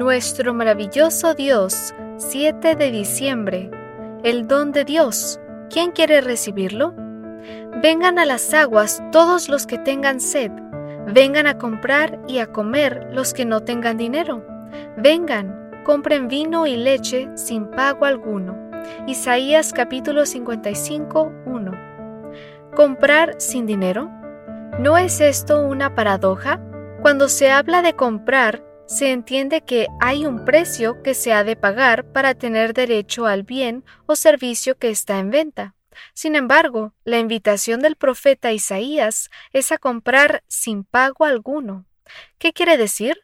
Nuestro maravilloso Dios, 7 de diciembre. El don de Dios. ¿Quién quiere recibirlo? Vengan a las aguas todos los que tengan sed. Vengan a comprar y a comer los que no tengan dinero. Vengan, compren vino y leche sin pago alguno. Isaías capítulo 55, 1. ¿Comprar sin dinero? ¿No es esto una paradoja? Cuando se habla de comprar, se entiende que hay un precio que se ha de pagar para tener derecho al bien o servicio que está en venta. Sin embargo, la invitación del profeta Isaías es a comprar sin pago alguno. ¿Qué quiere decir?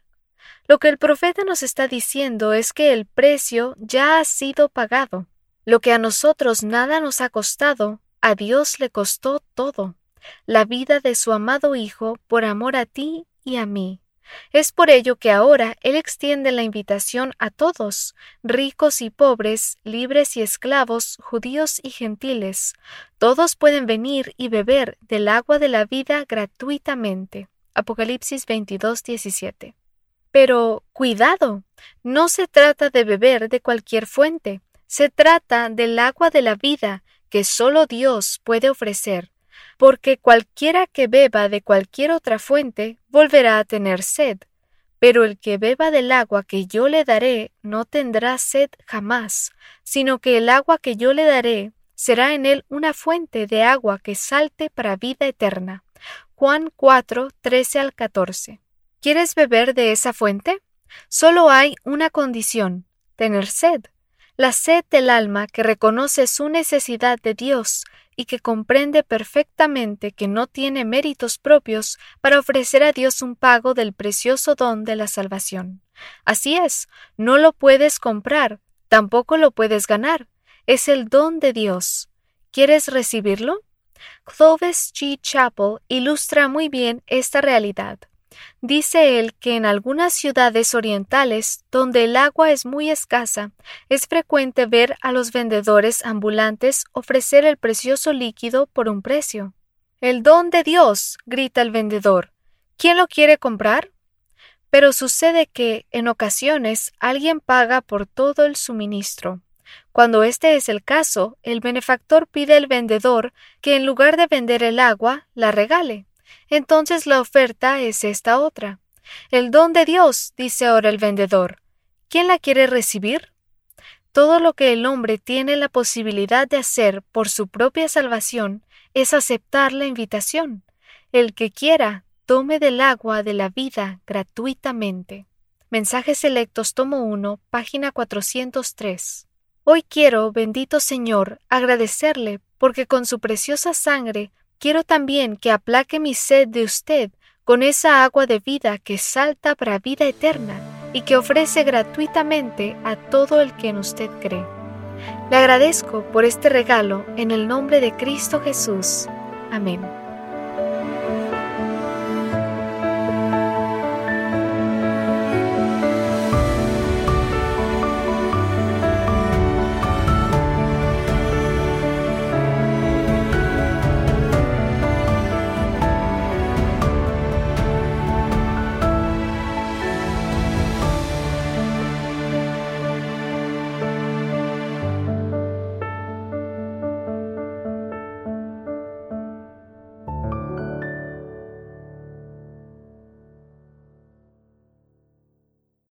Lo que el profeta nos está diciendo es que el precio ya ha sido pagado. Lo que a nosotros nada nos ha costado, a Dios le costó todo. La vida de su amado Hijo por amor a ti y a mí. Es por ello que ahora Él extiende la invitación a todos, ricos y pobres, libres y esclavos, judíos y gentiles. Todos pueden venir y beber del agua de la vida gratuitamente. Apocalipsis 22, 17. Pero cuidado, no se trata de beber de cualquier fuente, se trata del agua de la vida que solo Dios puede ofrecer porque cualquiera que beba de cualquier otra fuente volverá a tener sed, pero el que beba del agua que yo le daré no tendrá sed jamás, sino que el agua que yo le daré será en él una fuente de agua que salte para vida eterna. Juan 4, 13 al 14. ¿Quieres beber de esa fuente? Solo hay una condición, tener sed. La sed del alma que reconoce su necesidad de Dios y que comprende perfectamente que no tiene méritos propios para ofrecer a Dios un pago del precioso don de la salvación. Así es, no lo puedes comprar, tampoco lo puedes ganar, es el don de Dios. ¿Quieres recibirlo? Clovis G. Chapel ilustra muy bien esta realidad. Dice él que en algunas ciudades orientales, donde el agua es muy escasa, es frecuente ver a los vendedores ambulantes ofrecer el precioso líquido por un precio. El don de Dios, grita el vendedor. ¿Quién lo quiere comprar? Pero sucede que, en ocasiones, alguien paga por todo el suministro. Cuando este es el caso, el benefactor pide al vendedor que en lugar de vender el agua, la regale. Entonces la oferta es esta otra. El don de Dios, dice ahora el vendedor. ¿Quién la quiere recibir? Todo lo que el hombre tiene la posibilidad de hacer por su propia salvación es aceptar la invitación. El que quiera, tome del agua de la vida gratuitamente. Mensajes selectos tomo 1, página 403. Hoy quiero, bendito Señor, agradecerle porque con su preciosa sangre Quiero también que aplaque mi sed de usted con esa agua de vida que salta para vida eterna y que ofrece gratuitamente a todo el que en usted cree. Le agradezco por este regalo en el nombre de Cristo Jesús. Amén.